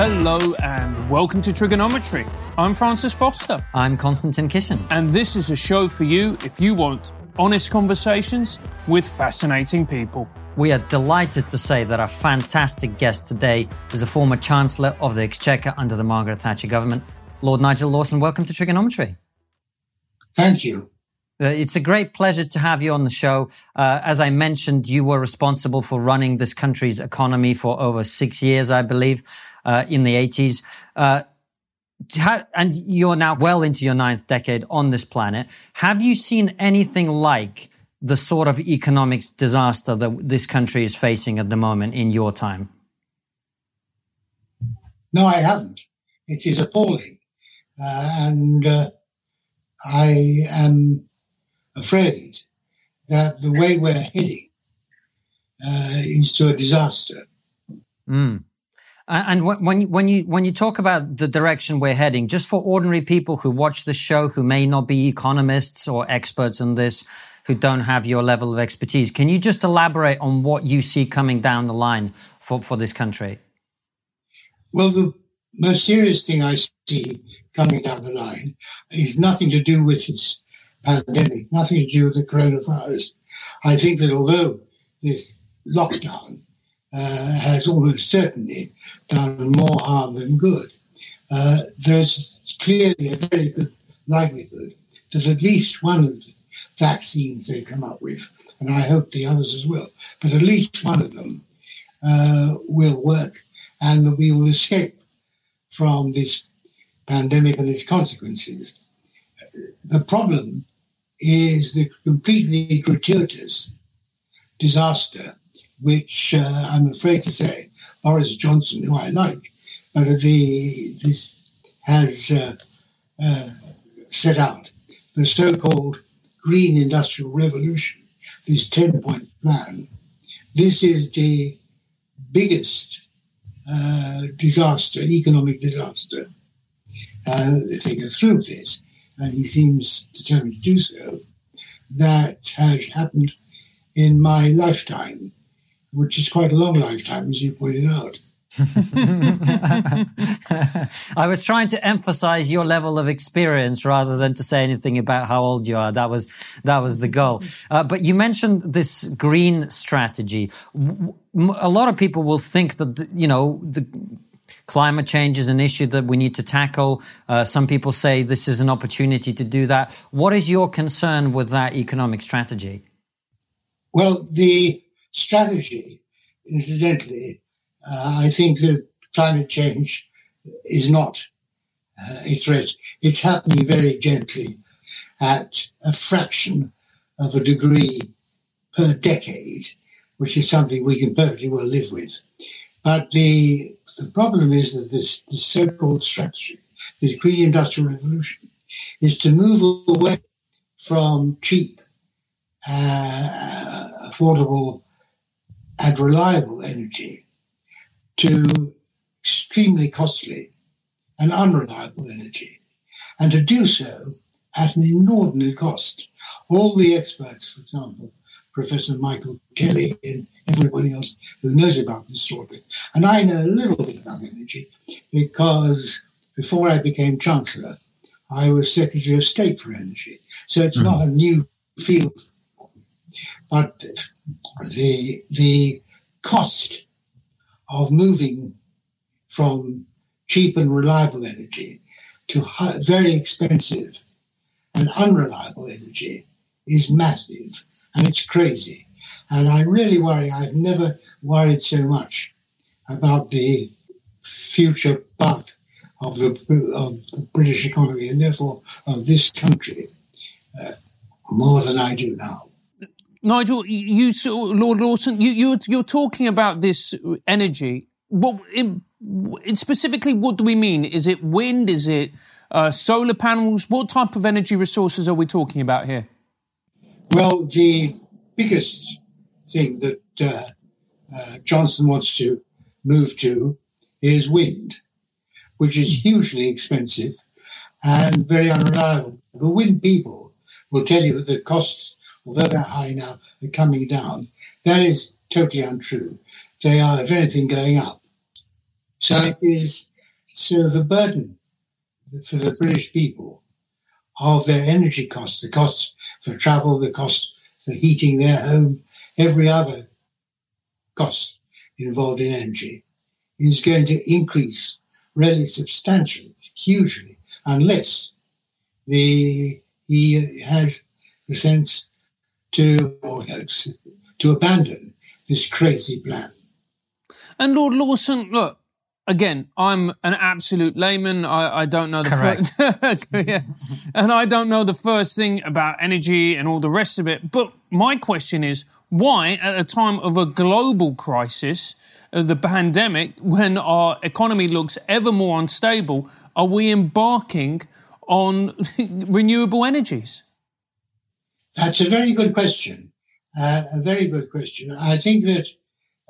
Hello and welcome to Triggernometry. I'm Francis Foster, I'm Konstantin Kisin. and this is a show for you if you want honest conversations with fascinating people. We are delighted to say that our fantastic guest today is a former Chancellor of the Exchequer under the Margaret Thatcher government. Lord Nigel Lawson, welcome to Triggernometry. Thank you. Uh, it's a great pleasure to have you on the show. Uh, as I mentioned, you were responsible for running this country's economy for over six years, I believe, uh, in the 80s. Uh, ha- and you're now well into your ninth decade on this planet. Have you seen anything like the sort of economic disaster that this country is facing at the moment in your time? No, I haven't. It is appalling. Uh, and uh, I am afraid that the way we're heading uh, is to a disaster. Mm. And when you- when you when you talk about the direction we're heading, just for ordinary people who watch the show who may not be economists or experts in this, who don't have your level of expertise, can you just elaborate on what you see coming down the line for, for this country? Well, the most serious thing I see coming down the line is nothing to do with this pandemic, nothing to do with the coronavirus. I think that although this lockdown has almost certainly done more harm than good, uh, there's clearly a very good likelihood that at least one of the vaccines they come up with, and I hope the others as well, but at least one of them uh, will work and that we will escape from this pandemic and its consequences. The problem is the completely gratuitous disaster, which uh, I'm afraid to say Boris Johnson, who I like, but the, has uh, uh, set out the so-called Green Industrial Revolution, this 10-point plan. This is the biggest uh, disaster, economic disaster. If they go through this, and he seems determined to do so, that has happened in my lifetime, which is quite a long lifetime, as you pointed out. I was trying to emphasize your level of experience rather than to say anything about how old you are. That was that was the goal. Uh, but you mentioned this green strategy. A lot of people will think that you know the climate change is an issue that we need to tackle. Uh, some people say this is an opportunity to do that. What is your concern with that economic strategy? Well, the strategy, incidentally, uh, I think that climate change is not uh, a threat. It's happening very gently at a fraction of a degree per decade, which is something we can perfectly well live with. But the, the problem is that this, this so-called strategy, the green industrial revolution, is to move away from cheap, uh, affordable, and reliable energy to extremely costly and unreliable energy, and to do so at an inordinate cost. All the experts, for example, Professor Michael Kelly and everybody else who knows about this sort of thing, and I know a little bit about energy because before I became Chancellor, I was Secretary of State for Energy. So it's hmm. not a new field. But the, the cost of moving from cheap and reliable energy to hi- very expensive and unreliable energy is massive and it's crazy. And I really worry, I've never worried so much about the future path of the, of the British economy and therefore of this country uh, more than I do now. Nigel, you, you Lord Lawson, you, you're, you're talking about this energy. What in, specifically? What do we mean? Is it wind? Is it uh, solar panels? What type of energy resources are we talking about here? Well, the biggest thing that uh, uh, Johnson wants to move to is wind, which is hugely expensive and very unreliable. The wind people will tell you that the costs, although they're high now, are coming down. That is totally untrue. They are, if anything, going up. So it is sort of a burden for the British people of their energy costs, the costs for travel, the cost for heating their home, every other cost involved in energy is going to increase really substantially, hugely, unless the he has the sense to to abandon this crazy plan. And Lord Lawson, look, again, I'm an absolute layman. I, I don't know the Correct. First, yeah. and I don't know the first thing about energy and all the rest of it. But my question is, why, at a time of a global crisis, uh, the pandemic, when our economy looks ever more unstable, are we embarking on renewable energies? That's a very good question. Uh, a very good question. I think that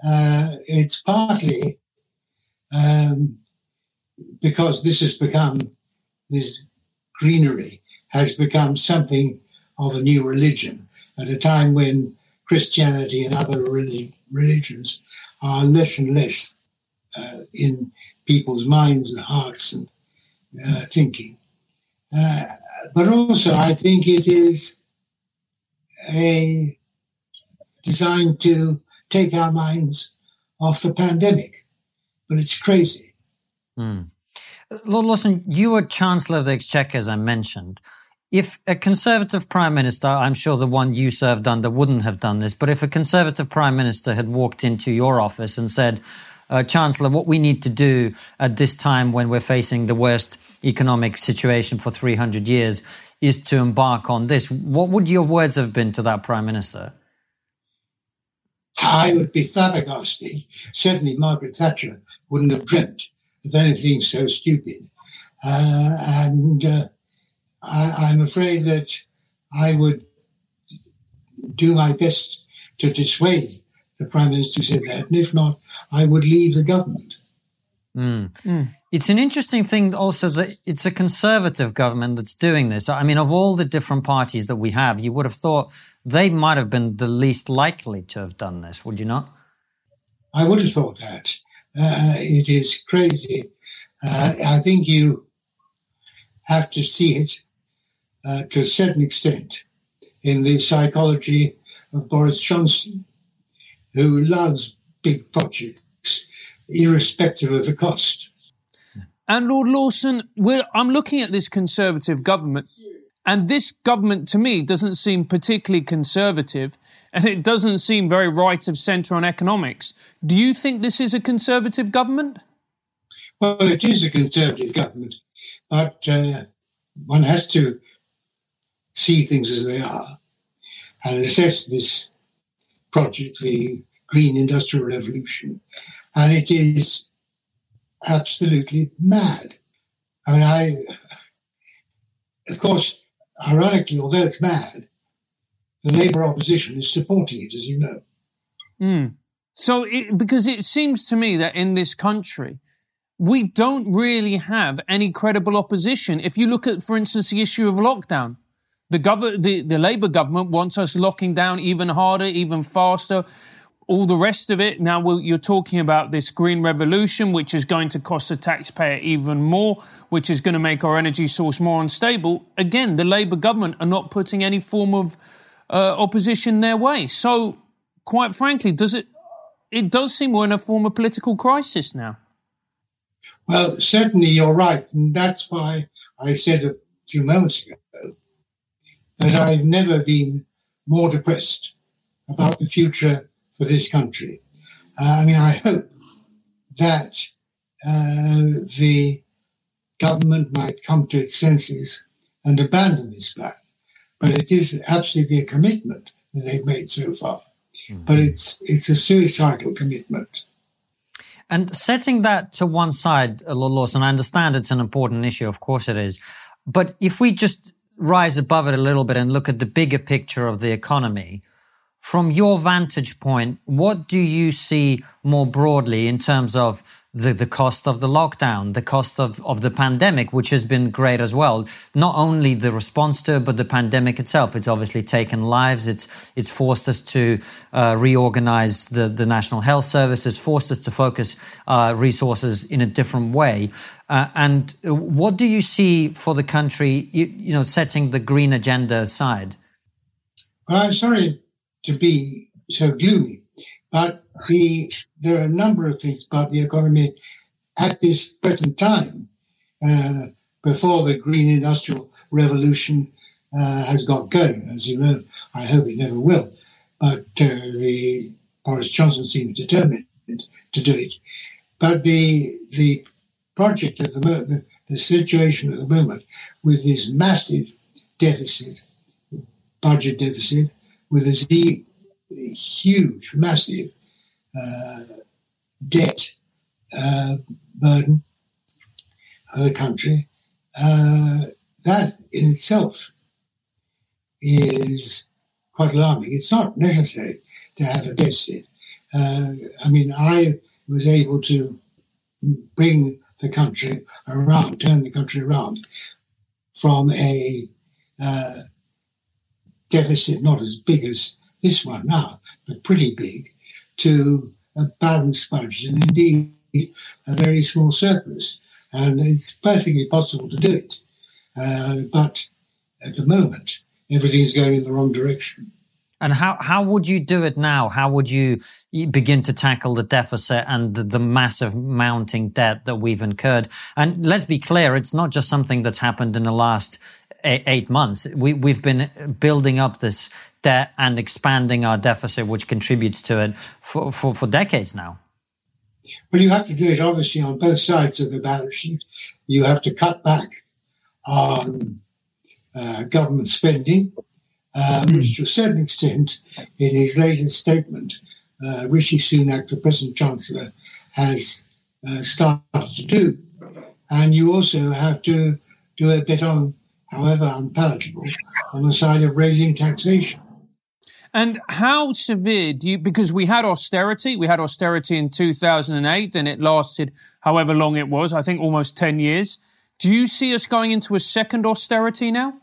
uh, it's partly um, because this has become, this greenery has become something of a new religion at a time when Christianity and other religions are less and less uh, in people's minds and hearts and uh, thinking. Uh, but also, I think it is a designed to take our minds off the pandemic. But it's crazy. Mm. Lord Lawson, you were Chancellor of the Exchequer, as I mentioned. If a Conservative Prime Minister, I'm sure the one you served under wouldn't have done this, but if a Conservative Prime Minister had walked into your office and said, uh, Chancellor, what we need to do at this time when we're facing the worst economic situation for 300 years is to embark on this. What would your words have been to that Prime Minister? I would be flabbergasted. Certainly, Margaret Thatcher wouldn't have dreamt of anything so stupid. Uh, and uh, I, am afraid that I would do my best to dissuade the Prime Minister who said that. And if not, I would leave the government. Mm. Mm. It's an interesting thing also that it's a conservative government that's doing this. I mean, of all the different parties that we have, you would have thought they might have been the least likely to have done this, would you not? I would have thought that. Uh, it is crazy. Uh, I think you have to see it uh, to a certain extent in the psychology of Boris Johnson, who loves big projects, irrespective of the cost. And Lord Lawson, I'm looking at this Conservative government and this government, to me, doesn't seem particularly conservative, and it doesn't seem very right of centre on economics. Do you think this is a conservative government? Well, it is a conservative government, but uh, one has to see things as they are and assess this project, the Green Industrial Revolution, and it is absolutely mad. I mean, I, of course, ironically, although it's mad, the Labour opposition is supporting it, as you know. Mm. So, it, because it seems to me that in this country, we don't really have any credible opposition. If you look at, for instance, the issue of lockdown, the, gov- the, the Labour government wants us locking down even harder, even faster all the rest of it. Now you're talking about this green revolution, which is going to cost the taxpayer even more, which is going to make our energy source more unstable. Again, the Labour government are not putting any form of uh, opposition their way. So, quite frankly, does it? It does seem we're in a form of political crisis now. Well, certainly you're right, and that's why I said a few moments ago that I've never been more depressed about the future for this country. Uh, I mean, I hope that uh, the government might come to its senses and abandon this plan. But it is absolutely a commitment that they've made so far. Mm-hmm. But it's it's a suicidal commitment. And setting that to one side, uh, Lawson, I understand it's an important issue. Of course it is. But if we just rise above it a little bit and look at the bigger picture of the economy, from your vantage point, what do you see more broadly in terms of the, the cost of the lockdown, the cost of, of the pandemic, which has been great as well. Not only the response to it, but the pandemic itself. It's obviously taken lives. It's it's forced us to uh, reorganize the, the National Health Service. It's forced us to focus uh, resources in a different way. Uh, and what do you see for the country, you, you know, setting the green agenda aside? Well, sorry to be so gloomy, but the there are a number of things about the economy at this present time, uh, before the green industrial revolution uh, has got going. As you know, I hope it never will. But uh, the Boris Johnson seems determined to do it. But the the project at the moment, the, the situation at the moment, with this massive deficit, budget deficit, with this huge, massive uh, debt uh, burden of the country, uh, that in itself is quite alarming. It's not necessary to have a deficit. Uh, I mean, I was able to bring the country around, turn the country around from a uh, deficit not as big as this one now, but pretty big, to a balanced budget and indeed a very small surplus. And it's perfectly possible to do it. Uh, but at the moment, everything's going in the wrong direction. And how, how would you do it now? How would you begin to tackle the deficit and the, massive mounting debt that we've incurred? And let's be clear, it's not just something that's happened in the last eight, months. We, we've been building up this debt and expanding our deficit, which contributes to it for, for, for decades now? Well, you have to do it obviously on both sides of the balance sheet. You have to cut back on uh, government spending, mm. which to a certain extent, in his latest statement, uh, Rishi Sunak, the present Chancellor, has uh, started to do. And you also have to do a bit on, however unpalatable, on the side of raising taxation. And how severe do you, because we had austerity, we had austerity in 2008 and it lasted however long it was, I think almost 10 years. Do you see us going into a second austerity now?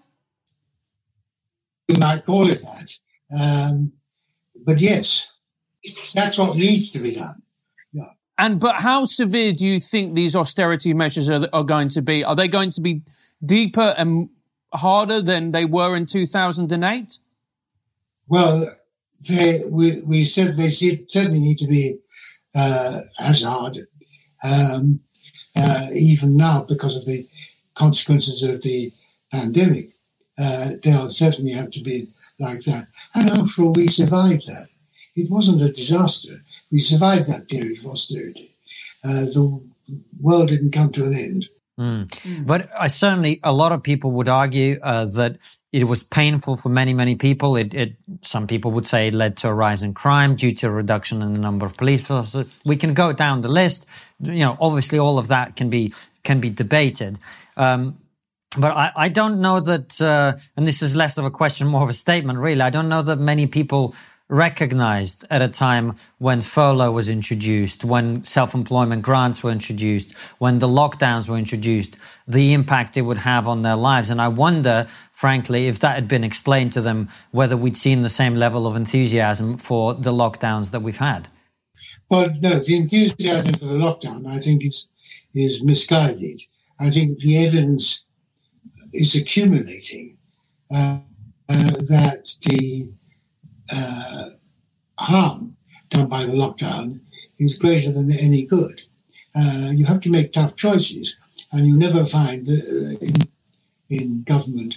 You might call it that. Um, but yes, that's what needs to be done. Yeah. And but how severe do you think these austerity measures are, are going to be? Are they going to be deeper and harder than they were in 2008? Well, they, we, we said they certainly need to be uh, as hard, um, uh, even now because of the consequences of the pandemic. Uh, they'll certainly have to be like that. And after all, we survived that. It wasn't a disaster. We survived that period of austerity. Uh, the world didn't come to an end. Mm. Mm. But I certainly, a lot of people would argue uh, that it was painful for many, many people. It, it, some people would say it led to a rise in crime due to a reduction in the number of police officers. We can go down the list. You know, obviously, all of that can be can be debated. Um, but I, I, don't know that, uh, and this is less of a question, more of a statement, really. I don't know that many people recognized at a time when furlough was introduced, when self employment grants were introduced, when the lockdowns were introduced, the impact it would have on their lives. And I wonder, frankly, if that had been explained to them, whether we'd seen the same level of enthusiasm for the lockdowns that we've had. Well, no, the enthusiasm for the lockdown, I think, is, is misguided. I think the evidence is accumulating uh, uh, that the uh, harm done by the lockdown is greater than any good. Uh, you have to make tough choices, and you never find uh, in, in government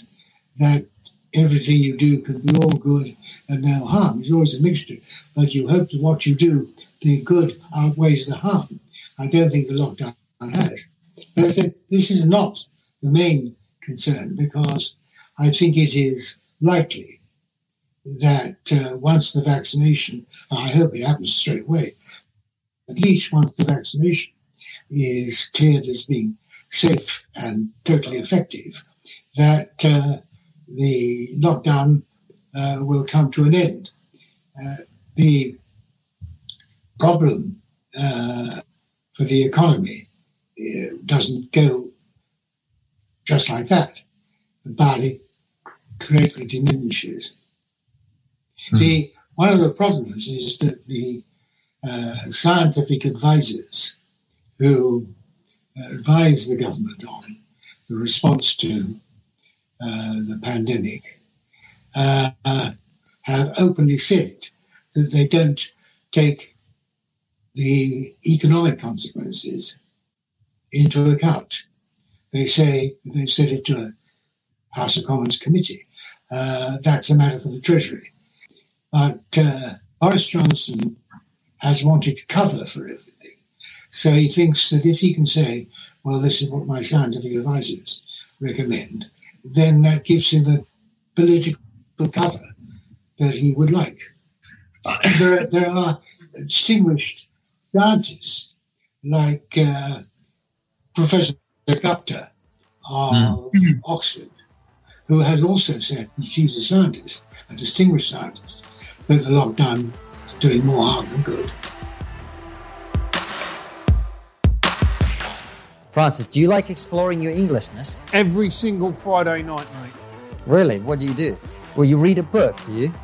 that everything you do can be all good and no harm. It's always a mixture, but you hope that what you do, the good outweighs the harm. I don't think the lockdown has. But I said this is not the main concern because I think it is likely that uh, once the vaccination, I hope it happens straight away, at least once the vaccination is cleared as being safe and totally effective, that uh, the lockdown uh, will come to an end. Uh, the problem uh, for the economy uh, doesn't go just like that, but it greatly diminishes. Mm. See, one of the problems is that the uh, scientific advisors who uh, advise the government on the response to uh, the pandemic uh, have openly said that they don't take the economic consequences into account. They say, they've said it to a House of Commons committee, uh, that's a matter for the Treasury. But uh, Boris Johnson has wanted cover for everything. So he thinks that if he can say, well, this is what my scientific advisors recommend, then that gives him a political cover that he would like. there, there are distinguished scientists like uh, Professor Gupta of mm. Oxford, who has also said that she's a scientist, a distinguished scientist, that the lockdown is doing more harm than good. Francis, do you like exploring your Englishness? Every single Friday night, mate. Really? What do you do? Well, you read a book, do you?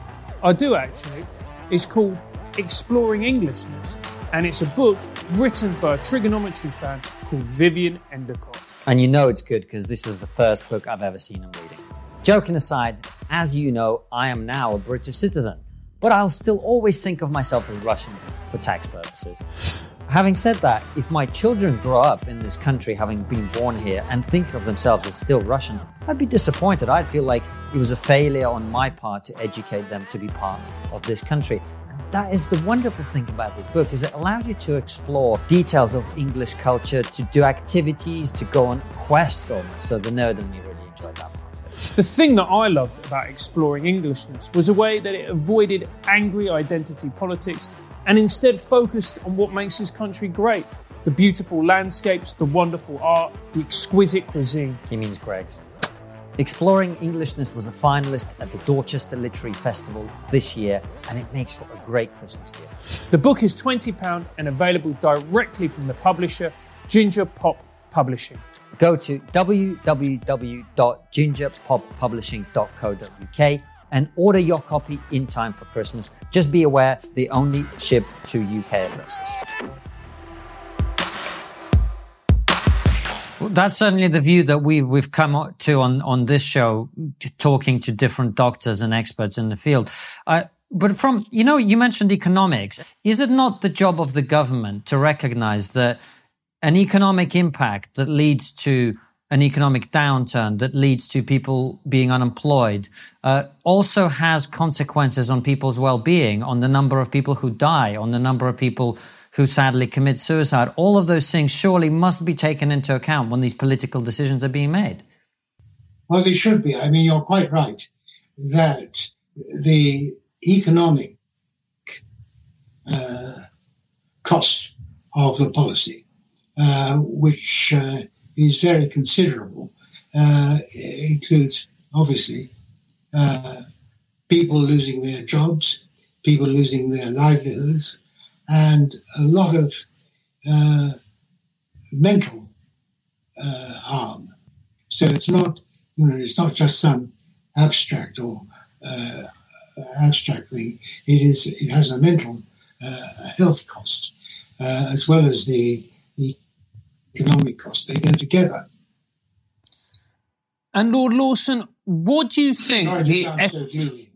I do actually. It's called Exploring Englishness, and it's a book written by a Triggernometry fan called Vivian Endicott. And you know it's good because this is the first book I've ever seen him reading. Joking aside, as you know, I am now a British citizen, but I'll still always think of myself as Russian for tax purposes. Having said that, if my children grow up in this country having been born here and think of themselves as still Russian, I'd be disappointed. I'd feel like it was a failure on my part to educate them to be part of this country. That is the wonderful thing about this book is it allows you to explore details of English culture, to do activities, to go on quests almost. So the nerd in me really enjoyed that. The thing that I loved about exploring Englishness was a way that it avoided angry identity politics and instead focused on what makes this country great the beautiful landscapes, the wonderful art, the exquisite cuisine. He means Greggs. Exploring Englishness was a finalist at the Dorchester Literary Festival this year, and it makes for a great Christmas gift. The book is £20 and available directly from the publisher, Ginger Pop Publishing. Go to www.gingerpoppublishing.co.uk and order your copy in time for Christmas. Just be aware they only ship to UK addresses. That's certainly the view that we, we've come to on, on this show, talking to different doctors and experts in the field. Uh, but from, you know, you mentioned economics. Is it not the job of the government to recognize that an economic impact that leads to an economic downturn that leads to people being unemployed uh, also has consequences on people's well-being, on the number of people who die, on the number of people who sadly commit suicide. All of those things surely must be taken into account when these political decisions are being made. Well, they should be. I mean, you're quite right that the economic uh, cost of the policy, uh, which uh, is very considerable. Uh, includes obviously uh, people losing their jobs, people losing their livelihoods, and a lot of uh, mental uh, harm. So it's not, you know, it's not just some abstract or uh, abstract thing. It is. It has a mental uh, health cost as well as the economic cost. They go together. And Lord Lawson, what do you think? the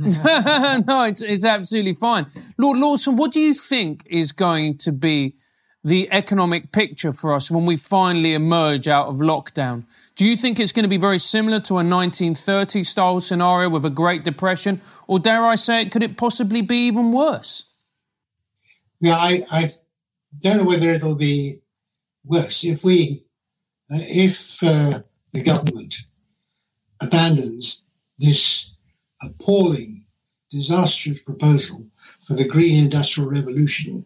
no, it's, it's absolutely fine. Lord Lawson, what do you think is going to be the economic picture for us when we finally emerge out of lockdown? Do you think it's going to be very similar to a 1930 style scenario with a Great Depression? Or dare I say it, could it possibly be even worse? Yeah, I, I don't know whether it'll be worse. If we, uh, if uh, the government abandons this appalling, disastrous proposal for the green industrial revolution,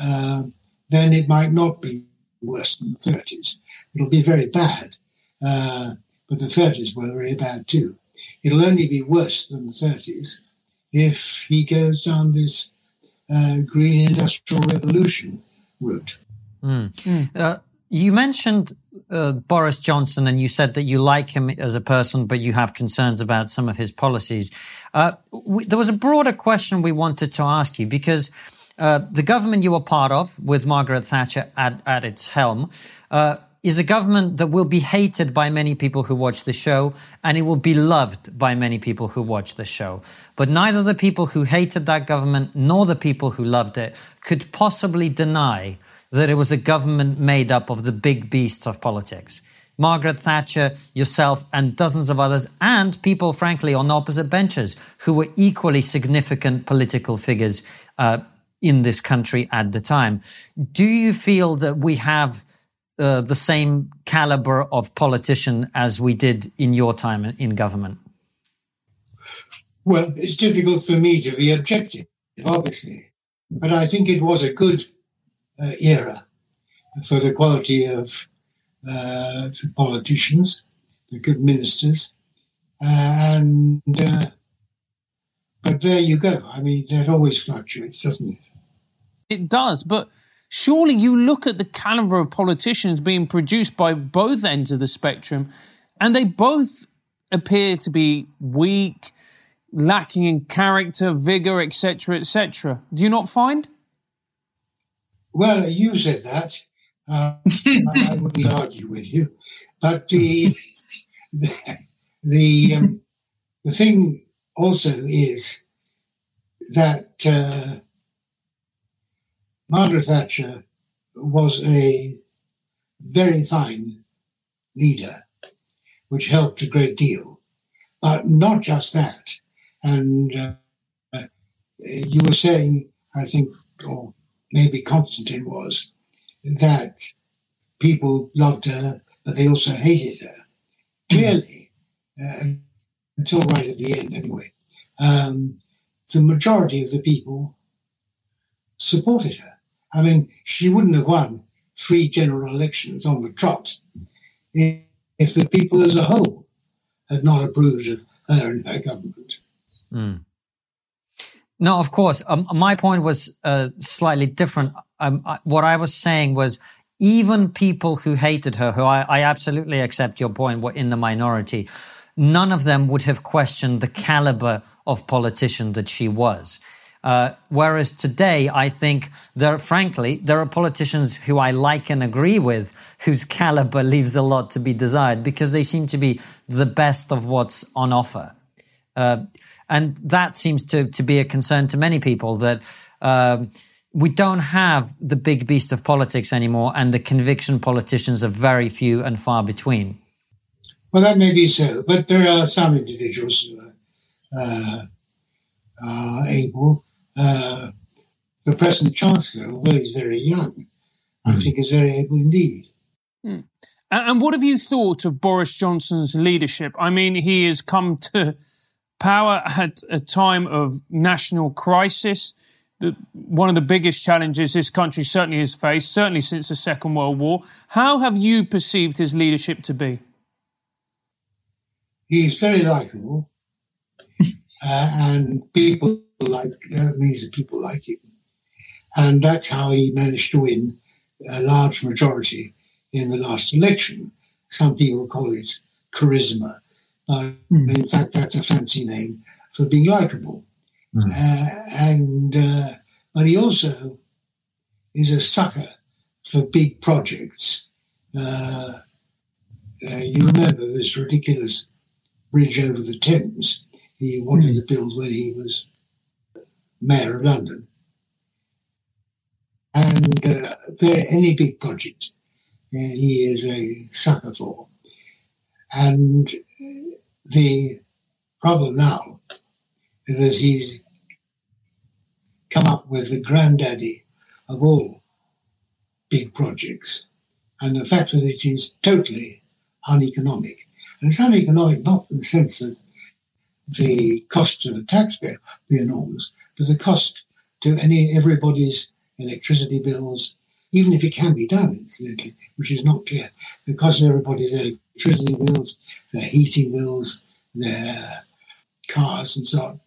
uh, then it might not be worse than the 30s. It'll be very bad, uh, but the 30s were very bad too. It'll only be worse than the 30s if he goes down this uh, green industrial revolution route. Mm. Mm. Uh, you mentioned uh, Boris Johnson, and you said that you like him as a person, but you have concerns about some of his policies. Uh, we, there was a broader question we wanted to ask you because uh, the government you were part of, with Margaret Thatcher at, at its helm, uh, is a government that will be hated by many people who watch the show, and it will be loved by many people who watch the show. But neither the people who hated that government nor the people who loved it could possibly deny that it was a government made up of the big beasts of politics. Margaret Thatcher, yourself, and dozens of others, and people, frankly, on opposite benches who were equally significant political figures uh, in this country at the time. Do you feel that we have uh, the same caliber of politician as we did in your time in government? Well, it's difficult for me to be objective, obviously, but I think it was a good uh, era for the quality of uh, politicians, the good ministers, uh, and uh, but there you go. I mean, that always fluctuates, doesn't it? It does, but surely you look at the caliber of politicians being produced by both ends of the spectrum, and they both appear to be weak, lacking in character, vigor, etc., etc. Do you not find? Well, you said that. Uh, I wouldn't argue with you, but the the the, um, the thing also is that uh, Margaret Thatcher was a very fine leader, which helped a great deal. But not just that. And uh, you were saying, I think, or maybe Konstantin was, that people loved her, but they also hated her. Clearly, uh, until right at the end, anyway, um, the majority of the people supported her. I mean, she wouldn't have won three general elections on the trot if, if the people as a whole had not approved of her and her government. Mm. No, of course. Um, my point was uh, slightly different. Um, I, what I was saying was even people who hated her, who I, I, absolutely accept your point, were in the minority. None of them would have questioned the caliber of politician that she was. Uh, whereas today, I think there, frankly, there are politicians who I like and agree with, whose caliber leaves a lot to be desired because they seem to be the best of what's on offer. Uh, and that seems to, to be a concern to many people that um, we don't have the big beast of politics anymore, and the conviction politicians are very few and far between. Well, that may be so, but there are some individuals who are, uh, are able. Uh, the present chancellor, although he's very young, mm. I hmm. think is very able indeed. Mm. And what have you thought of Boris Johnson's leadership? I mean, he has come to power at a time of national crisis. The, one of the biggest challenges this country certainly has faced, certainly since the Second World War. How have you perceived his leadership to be? He's very likable, uh, and people like uh, means that people like him, and that's how he managed to win a large majority in the last election. Some people call it charisma uh, mm. In fact, that's a fancy name for being likable. Mm. Uh, and uh, but he also is a sucker for big projects. Uh, uh, you remember this ridiculous bridge over the Thames he wanted mm. to build when he was mayor of London. And uh, there, any big project, he is a sucker for. And the problem now is that he's come up with the granddaddy of all big projects. And the fact that it is totally uneconomic. And it's uneconomic not in the sense that the cost to the taxpayer be enormous, but the cost to any everybody's electricity bills, even if it can be done, incidentally, which is not clear, the cost of everybody's electricity bills, their heating bills, their cars and so on,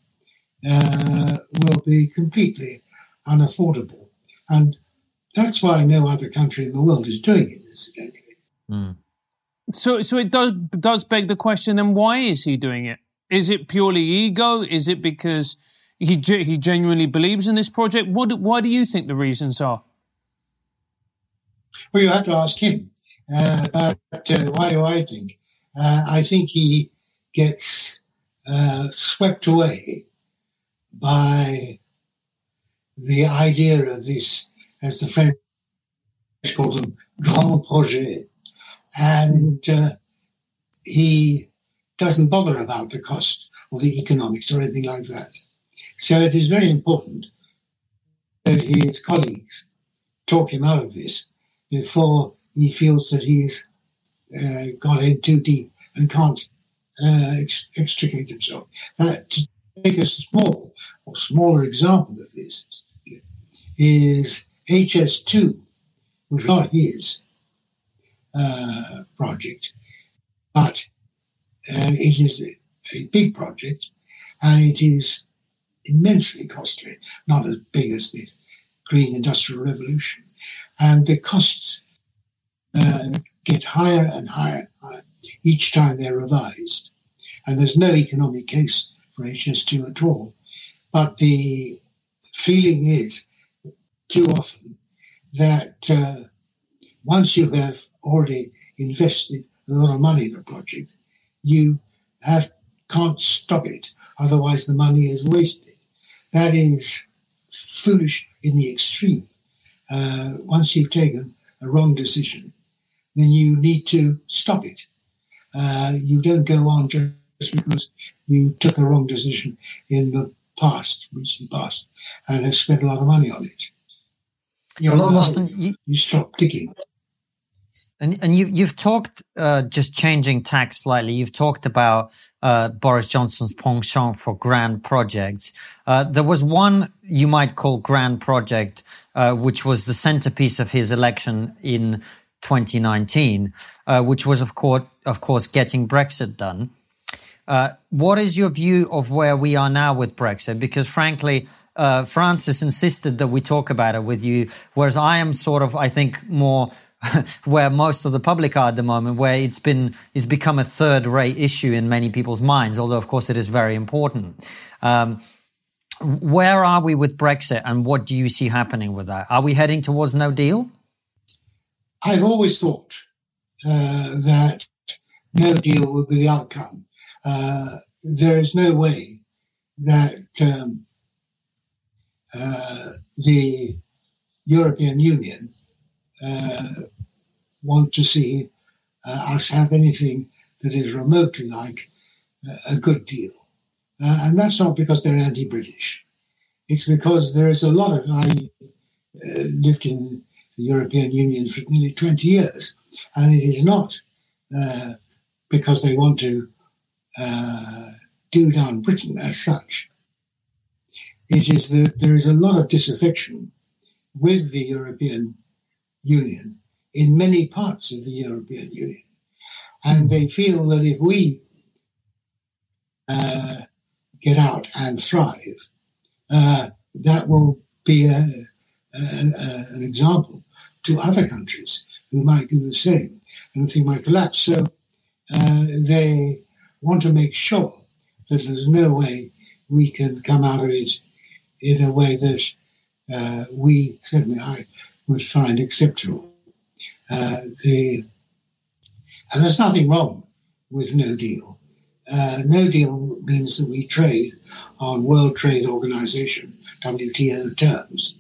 uh, will be completely unaffordable. And that's why no other country in the world is doing it, incidentally. Mm. So, so it does does beg the question. Then, why is he doing it? Is it purely ego? Is it because he he genuinely believes in this project? What? Why do you think the reasons are? Well, you have to ask him. Uh, but uh, why do I think? Uh, I think he gets swept away by the idea of this, as the French call them, grand projet. And uh, he doesn't bother about the cost or the economics or anything like that. So it is very important that his colleagues talk him out of this before he feels that he's uh, got in too deep and can't uh, ex- extricate himself. Uh, to take a small or smaller example of this is HS2, which is not his uh, project, but uh, it is a big project and it is immensely costly, not as big as the Green Industrial Revolution. And the costs uh, get higher and higher and higher each time they're revised. And there's no economic case for HS2 at all. But the feeling is too often that uh, once you have already invested a lot of money in a project, you have can't stop it. Otherwise, the money is wasted. That is foolish in the extreme. Uh, once you've taken a wrong decision, then you need to stop it. Uh, you don't go on just because you took a wrong decision in the past, recent past, and have spent a lot of money on it. You're Well, not- Austin, you, you stop digging. And and you you've talked uh, just changing tack slightly. You've talked about uh, Boris Johnson's penchant for grand projects. Uh, there was one you might call grand project, uh, which was the centerpiece of his election in 2019, uh, which was of course of course getting Brexit done. Uh, what is your view of where we are now with Brexit? Because frankly, uh, Francis insisted that we talk about it with you, whereas I am sort of, I think, more where most of the public are at the moment, where it's been it's become a third-rate issue in many people's minds. Although, of course, it is very important. Um, where are we with Brexit, and what do you see happening with that? Are we heading towards no deal? I've always thought uh, that no deal would be the outcome. Uh, there is no way that um, uh, the European Union uh, want to see uh, us have anything that is remotely like a- a good deal. Uh, and that's not because they're anti British. It's because there is a lot of. I uh, lived in the European Union for nearly 20 years, and it is not uh, because they want to uh, do down Britain as such. It is that there is a lot of disaffection with the European Union in many parts of the European Union. And they feel that if we uh, get out and thrive, uh, that will be a, an, a- an example to other countries who might do the same and thing might collapse. So uh, they want to make sure that there's no way we can come out of it in a way that uh, we, certainly I, would find acceptable. Uh, the, and there's nothing wrong with no deal. Uh, no deal means that we trade on World Trade Organization, WTO terms,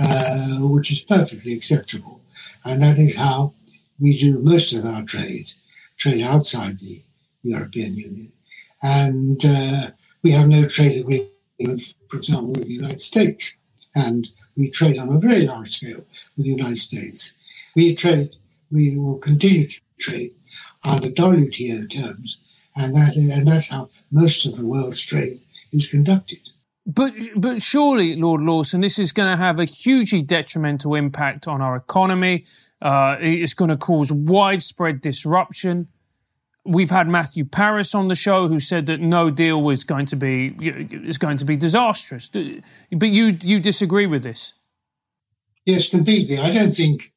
uh, which is perfectly acceptable. And that is how we do most of our trade, trade outside the European Union. And uh, we have no trade agreement, for example, with the United States. And we trade on a very large scale with the United States. We trade, we will continue to trade under WTO terms, and that and that's how most of the world's trade is conducted. But but surely, Lord Lawson, this is going to have a hugely detrimental impact on our economy. Uh, it's going to cause widespread disruption. We've had Matthew Parris on the show who said that no deal was going to be is going to be disastrous. But you you disagree with this? Yes, completely. I don't think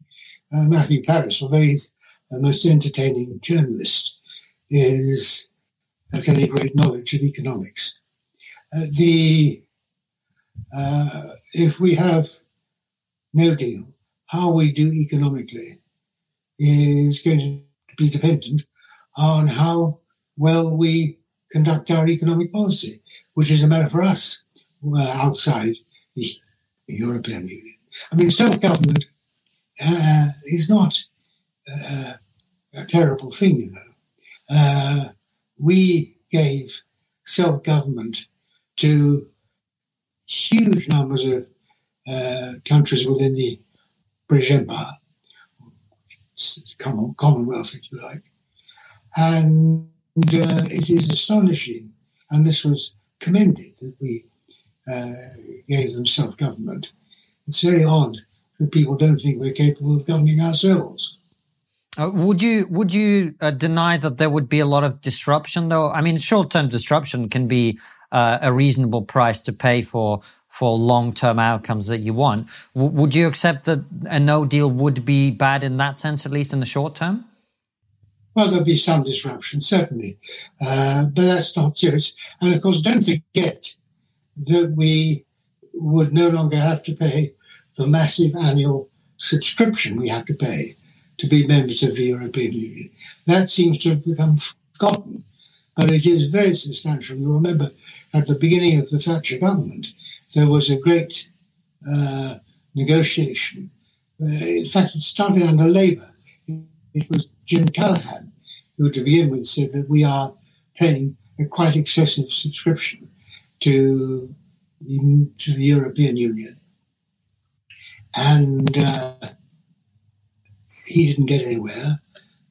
uh, Matthew Parris, although he's a most entertaining journalist, is has any great knowledge of economics. Uh, the uh, if we have no deal, how we do economically is going to be dependent on how well we conduct our economic policy, which is a matter for us uh, outside the European Union. I mean, self-government uh, is not uh, a terrible thing, you know. Uh, we gave self-government to huge numbers of uh, countries within the British Empire, Commonwealth, if you like. And uh, it is astonishing, and this was commended that we uh, gave them self government. It's very odd that people don't think we're capable of governing ourselves. Uh, would you would you uh, deny that there would be a lot of disruption though? I mean, short term disruption can be uh, a reasonable price to pay for for long term outcomes that you want. W- would you accept that a no deal would be bad in that sense, at least in the short term? Well, there'll be some disruption, certainly, uh, but that's not serious. And of course, don't forget that we would no longer have to pay the massive annual subscription we have to pay to be members of the European Union. That seems to have become forgotten, but it is very substantial. You remember at the beginning of the Thatcher government, there was a great uh, negotiation. Uh, in fact, it started under Labour. It was Jim Callaghan who, to begin with, said that we are paying a quite excessive subscription to, to the European Union. And uh, he didn't get anywhere.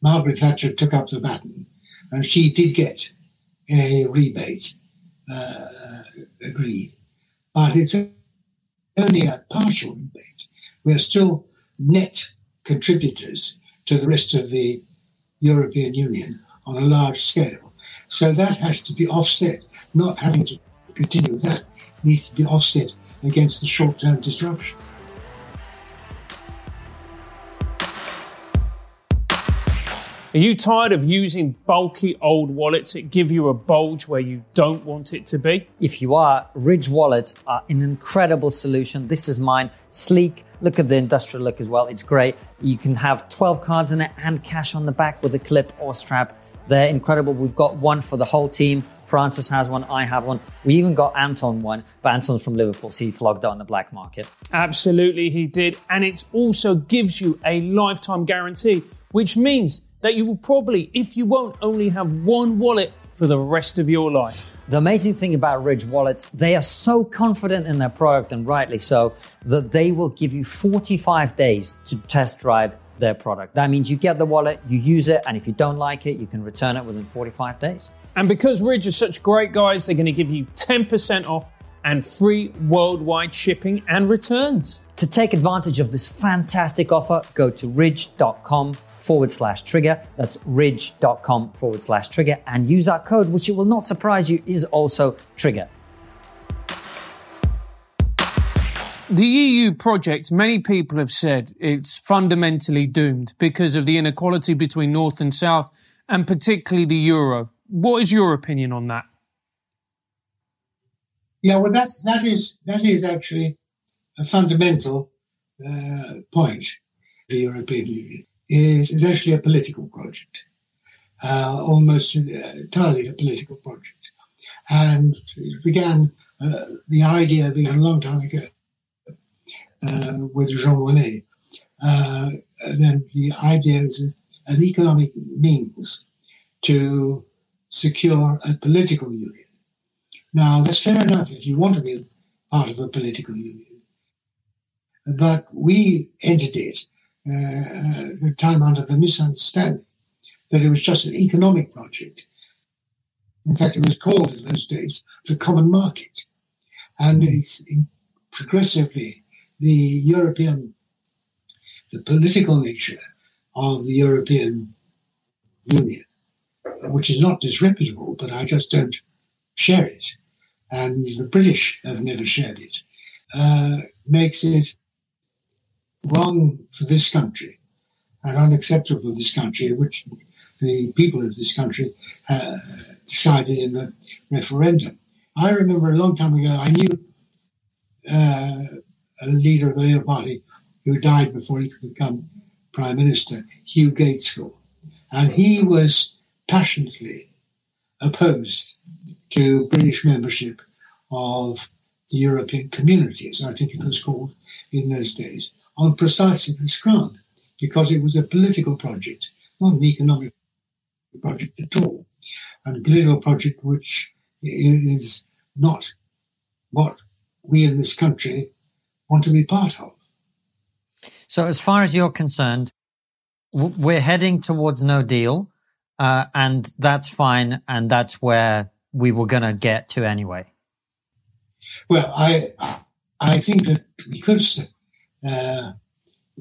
Margaret Thatcher took up the baton, and she did get a rebate uh, agreed. But it's only a partial rebate. We're still net contributors to the rest of the European Union on a large scale. So that has to be offset. Not having to continue that needs to be offset against the short term disruption. Are you tired of using bulky old wallets that give you a bulge where you don't want it to be? If you are, Ridge wallets are an incredible solution. This is mine, sleek. Look at the industrial look as well. It's great. You can have 12 cards in it and cash on the back with a clip or strap. They're incredible. We've got one for the whole team. Francis has one. I have one. We even got Anton one, but Anton's from Liverpool, so he flogged it on the black market. Absolutely, he did. And it also gives you a lifetime guarantee, which means that you will probably, if you won't, only have one wallet for the rest of your life. The amazing thing about Ridge wallets, they are so confident in their product and rightly so that they will give you 45 days to test drive their product. That means you get the wallet, you use it, and if you don't like it, you can return it within 45 days. And because Ridge are such great guys, they're going to give you 10% off and free worldwide shipping and returns. To take advantage of this fantastic offer, go to ridge.com forward slash trigger. That's ridge.com forward slash trigger and use our code, which it will not surprise you is also trigger. The EU project, many people have said it's fundamentally doomed because of the inequality between North and South, and particularly the euro. What is your opinion on that? Yeah, well, that's that is that is actually a fundamental uh, point for the European Union is, is actually a political project, uh, almost entirely a political project. And it began, uh, the idea began a long time ago uh, with Jean Monnet. Uh, then the idea is an economic means to secure a political union. Now, that's fair enough if you want to be part of a political union. But we entered it uh, time under the misunderstanding that it was just an economic project. In fact, it was called in those days the common market. And mm. progressively, the European, the political nature of the European Union, which is not disreputable, but I just don't share it, and the British have never shared it, uh, makes it wrong for this country and unacceptable for this country, which the people of this country uh, decided in the referendum. I remember a long time ago, I knew uh, a leader of the Labour Party who died before he could become Prime Minister, Hugh Gaitskell. And he was passionately opposed to British membership of the European communities, I think it was called in those days, on precisely this ground, because it was a political project, not an economic project at all, and a political project which is not what we in this country want to be part of. So, as far as you're concerned, we're heading towards no deal, uh, and that's fine, and that's where we were going to get to anyway. Well, I I think that we could uh,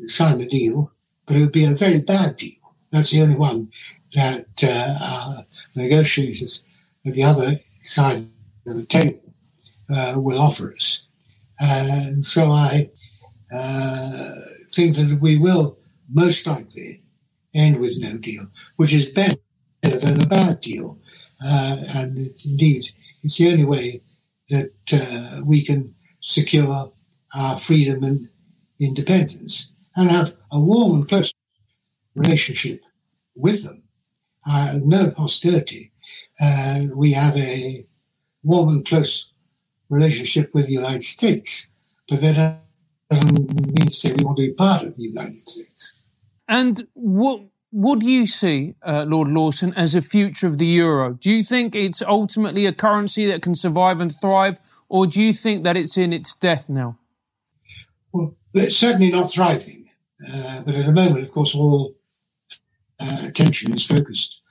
sign a deal, but it would be a very bad deal. That's the only one that uh, our negotiators at the other side of the table uh, will offer us. And so I uh, think that we will most likely end with no deal, which is better than a bad deal. Uh, and it's, indeed, it's the only way that uh, we can secure our freedom and independence and have a warm and close relationship with them. Uh, no hostility. Uh, we have a warm and close relationship with the United States, but that doesn't mean to say we want to be part of the United States. And what what do you see, uh, Lord Lawson, as a future of the euro? Do you think it's ultimately a currency that can survive and thrive, or do you think that it's in its death now? Well, it's certainly not thriving. Uh, but at the moment, of course, all uh, attention is focused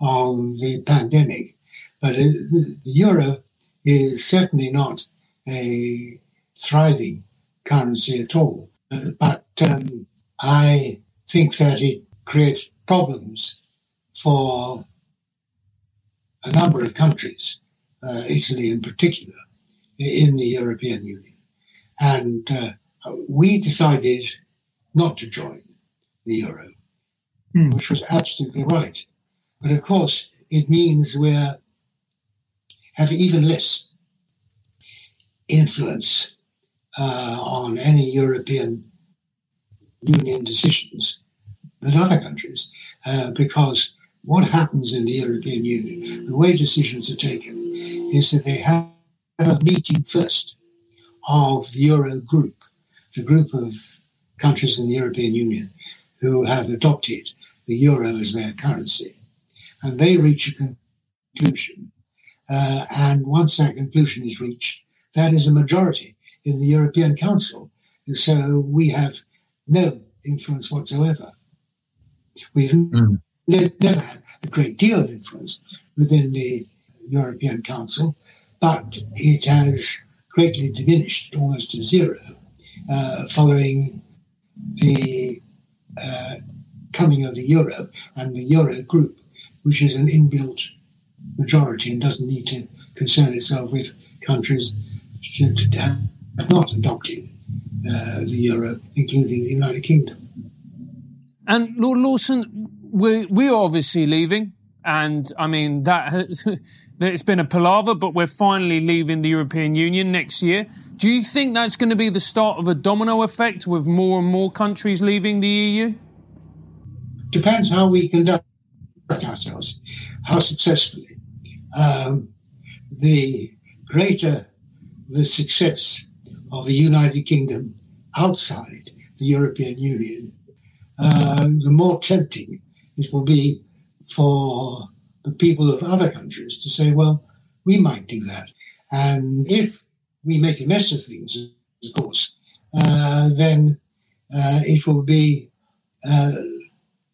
on the pandemic. But uh, the, the euro is certainly not a thriving currency at all. Uh, but um, I think that it creates problems for a number of countries, uh, Italy in particular, in the European Union. And uh, we decided not to join the euro, mm. which was absolutely right. But of course, it means we have even less influence uh, on any European Union decisions than other countries, uh, because what happens in the European Union, the way decisions are taken, is that they have a meeting first of the Euro group, the group of countries in the European Union who have adopted the euro as their currency. And they reach a conclusion. Uh, and once that conclusion is reached, that is a majority in the European Council. And so we have no influence whatsoever. We've mm. ne- never had a great deal of influence within the European Council, but it has greatly diminished almost to zero uh, following the uh, coming of the euro and the euro group, which is an inbuilt majority and doesn't need to concern itself with countries that have not adopted uh, the euro, including the United Kingdom. And Lord Lawson, we we're obviously leaving, and I mean that has, it's been a palaver, but we're finally leaving the European Union next year. Do you think that's going to be the start of a domino effect with more and more countries leaving the EU? Depends how we conduct ourselves, how successfully. Um, the greater the success of the United Kingdom outside the European Union, uh, the more tempting it will be for the people of other countries to say, well, we might do that. And if we make a mess of things, of course, uh, then uh, it will be uh,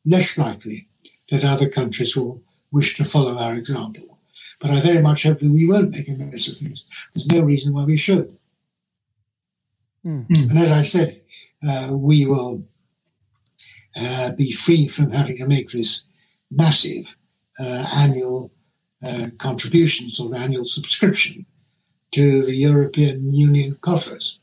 less likely that other countries will wish to follow our example. But I very much hope that we won't make a mess of things. There's no reason why we should. Mm. And as I said, uh, we will uh, be free from having to make this massive uh, annual uh, contributions or annual subscription to the European Union coffers.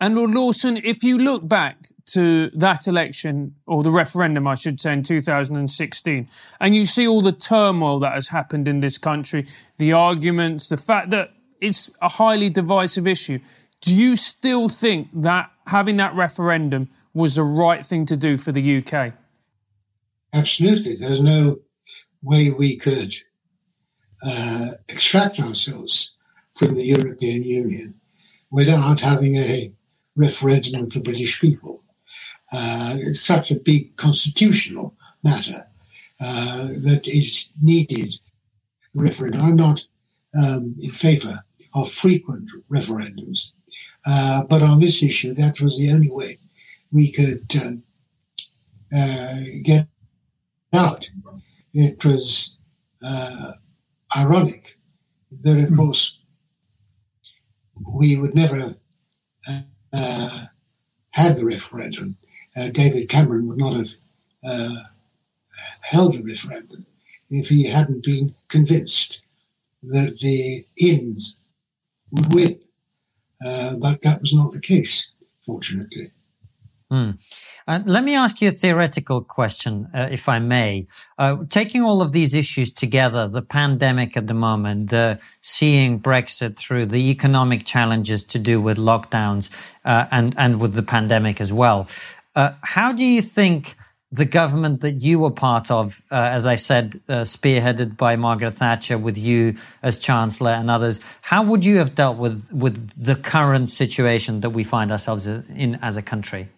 And Lord Lawson, if you look back to that election, or the referendum, I should say, in 2016, and you see all the turmoil that has happened in this country, the arguments, the fact that it's a highly divisive issue, do you still think that having that referendum was the right thing to do for the UK? Absolutely. There's no way we could uh, extract ourselves from the European Union without having a referendum of the British people. Uh, it's such a big constitutional matter uh, that it needed referendum. I'm not um, in favour of frequent referendums, uh, but on this issue, that was the only way we could um, uh, get out. It was uh, ironic that, of hmm. course, we would never uh, uh, had the referendum. Uh, David Cameron would not have uh, held a referendum if he hadn't been convinced that the ins would win. Uh, but that was not the case, fortunately. Mm. Uh, let me ask you a theoretical question, uh, if I may. Uh, taking all of these issues together, the pandemic at the moment, the seeing Brexit through, the economic challenges to do with lockdowns, uh, and and with the pandemic as well. Uh, how do you think the government that you were part of, uh, as I said, spearheaded by Margaret Thatcher, with you as Chancellor and others, how would you have dealt with with the current situation that we find ourselves in as a country?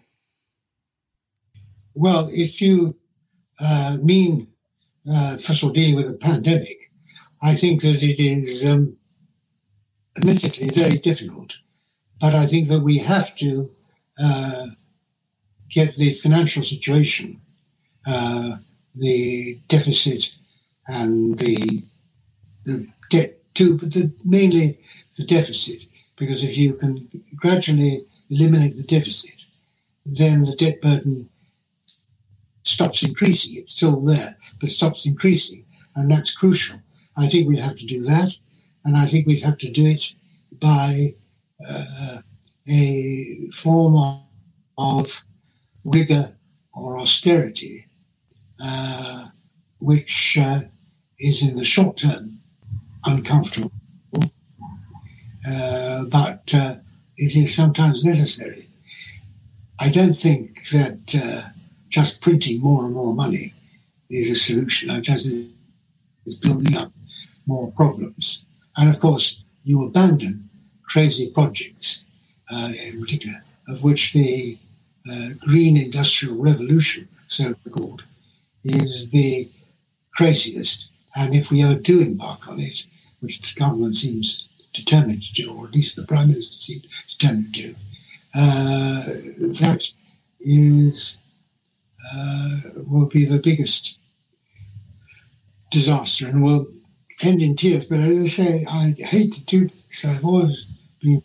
Well, if you uh, mean, uh, first of all, dealing with a pandemic, I think that it is um, admittedly very difficult. But I think that we have to uh, get the financial situation, uh, the deficit, and the, the debt too, but the, mainly the deficit. Because if you can gradually eliminate the deficit, then the debt burden stops increasing. It's still there, but stops increasing. And that's crucial. I think we'd have to do that. And I think we'd have to do it by uh, a form of, rigor or austerity, uh, which uh, is in the short term uncomfortable, uh, but uh, it is sometimes necessary. I don't think that uh, just printing more and more money is a solution. I just is building up more problems. And of course, you abandon crazy projects, uh, in particular, of which the uh, green industrial revolution, so called, is the craziest. And if we ever do embark on it, which the government seems determined to do, or at least the Prime Minister seems determined to do, uh, that is uh, will be the biggest disaster and will end in tears. But as I say, I hate to do this. I've always been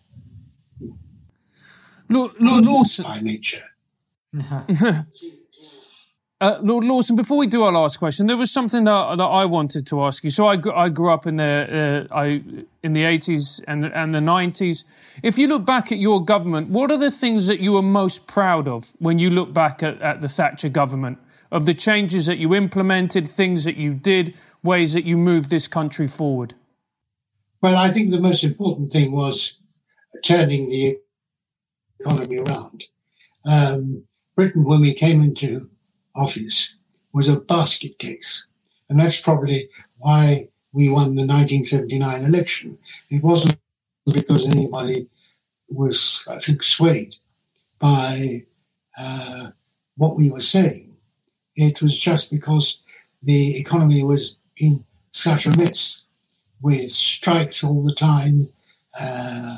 Lord, Lord Lawson by nature. Uh, Lord Lawson, before we do our last question, there was something that, that I wanted to ask you. So I, I grew up in the uh, I in the eighties and the, and the nineties. If you look back at your government, what are the things that you were most proud of when you look back at, at the Thatcher government? Of the changes that you implemented, things that you did, ways that you moved this country forward. Well, I think the most important thing was turning the economy around. Um, Britain, when we came into office was a basket case. And that's probably why we won the 1979 election. It wasn't because anybody was, I think, swayed by uh, what we were saying. It was just because the economy was in such a mess with strikes all the time, uh,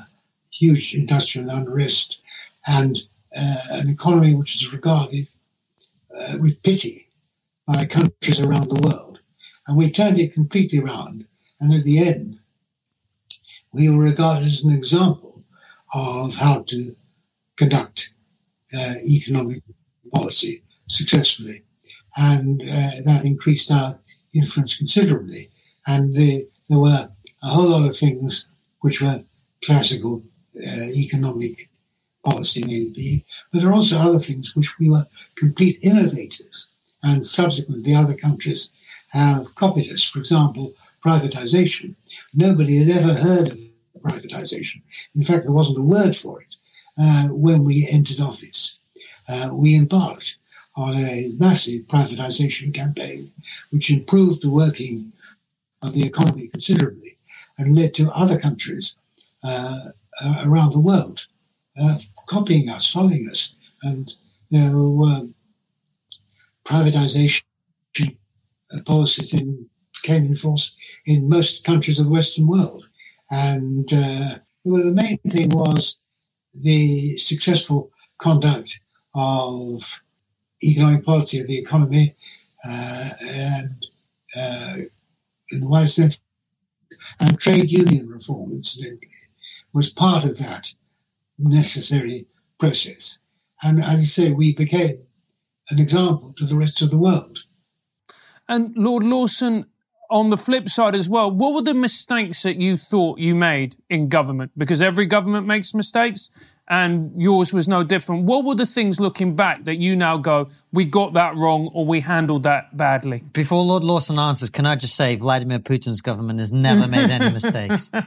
huge industrial unrest, and uh, an economy which is regarded uh, with pity by countries around the world. And we turned it completely around. And at the end, we were regarded as an example of how to conduct uh, economic policy successfully. And uh, that increased our influence considerably. And the, there were a whole lot of things which were classical uh, economic policy may be, but there are also other things which we were complete innovators. And subsequently, other countries have copied us. For example, privatization. Nobody had ever heard of privatization. In fact, there wasn't a word for it uh, when we entered office. Uh, we embarked on a massive privatization campaign, which improved the working of the economy considerably and led to other countries uh, uh around the world uh, copying us, following us. And there were um, privatization policies in, came in force in most countries of the Western world. And uh, well, the main thing was the successful conduct of economic policy of the economy uh, and uh, in the widest sense, and trade union reform, incidentally, was part of that necessary process. And as I say, we became an example to the rest of the world. And Lord Lawson, on the flip side as well, what were the mistakes that you thought you made in government? Because every government makes mistakes and yours was no different. What were the things looking back that you now go, we got that wrong or we handled that badly? Before Lord Lawson answers, can I just say Vladimir Putin's government has never made any mistakes?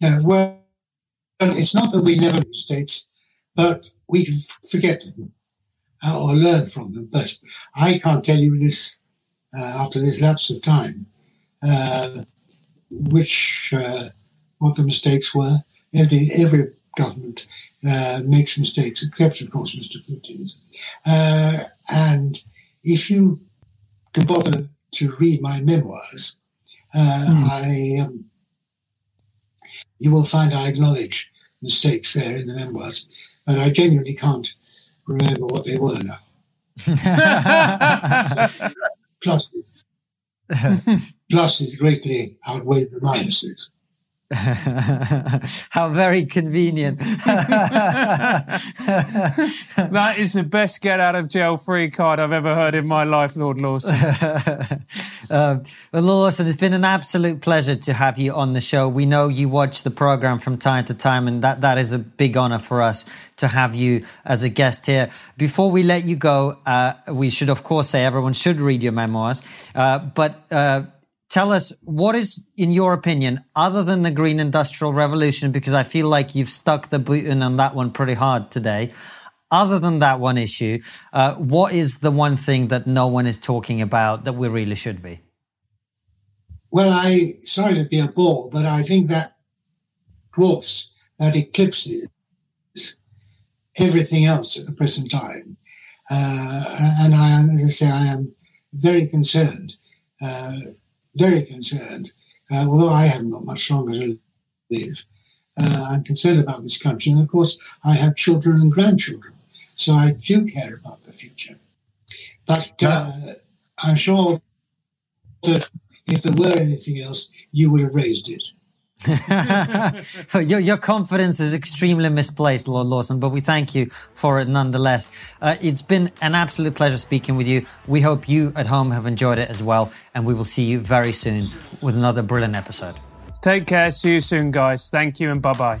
No, well, it's not that we never make mistakes, but we forget them uh, or learn from them. But I can't tell you this uh, after this lapse of time, uh, which uh, what the mistakes were. Every, every government uh, makes mistakes, except of course Mr. Putin's. Uh, and if you can bother to read my memoirs, mm. I um, you will find I acknowledge mistakes there in the memoirs, and I genuinely can't remember what they were now. plus, plus, it greatly outweighed the minuses. How very convenient. that is the best get out of jail free card I've ever heard in my life, Lord Lawson. um, well, Lawson, it's been an absolute pleasure to have you on the show. We know you watch the program from time to time, and that, that is a big honor for us to have you as a guest here. Before we let you go, uh, we should, of course, say everyone should read your memoirs. Uh, but uh, tell us what is, in your opinion, other than the green industrial revolution, because I feel like you've stuck the button on that one pretty hard today. Other than that one issue, uh, what is the one thing that no one is talking about that we really should be? Well, I sorry to be a bore, but I think that dwarfs, that eclipses everything else at the present time. Uh, and I, as I say, I am very concerned uh, very concerned. Uh, although I haven't got much longer to live, uh, I'm concerned about this country. And of course, I have children and grandchildren, so I do care about the future. But uh, I'm sure that if there were anything else, you would have raised it. your, your, confidence is extremely misplaced, Lord Lawson, but we thank you for it nonetheless. Uh, it's been an absolute pleasure speaking with you. We hope you at home have enjoyed it as well, and we will see you very soon with another brilliant episode. Take care. See you soon, guys. Thank you, and bye bye.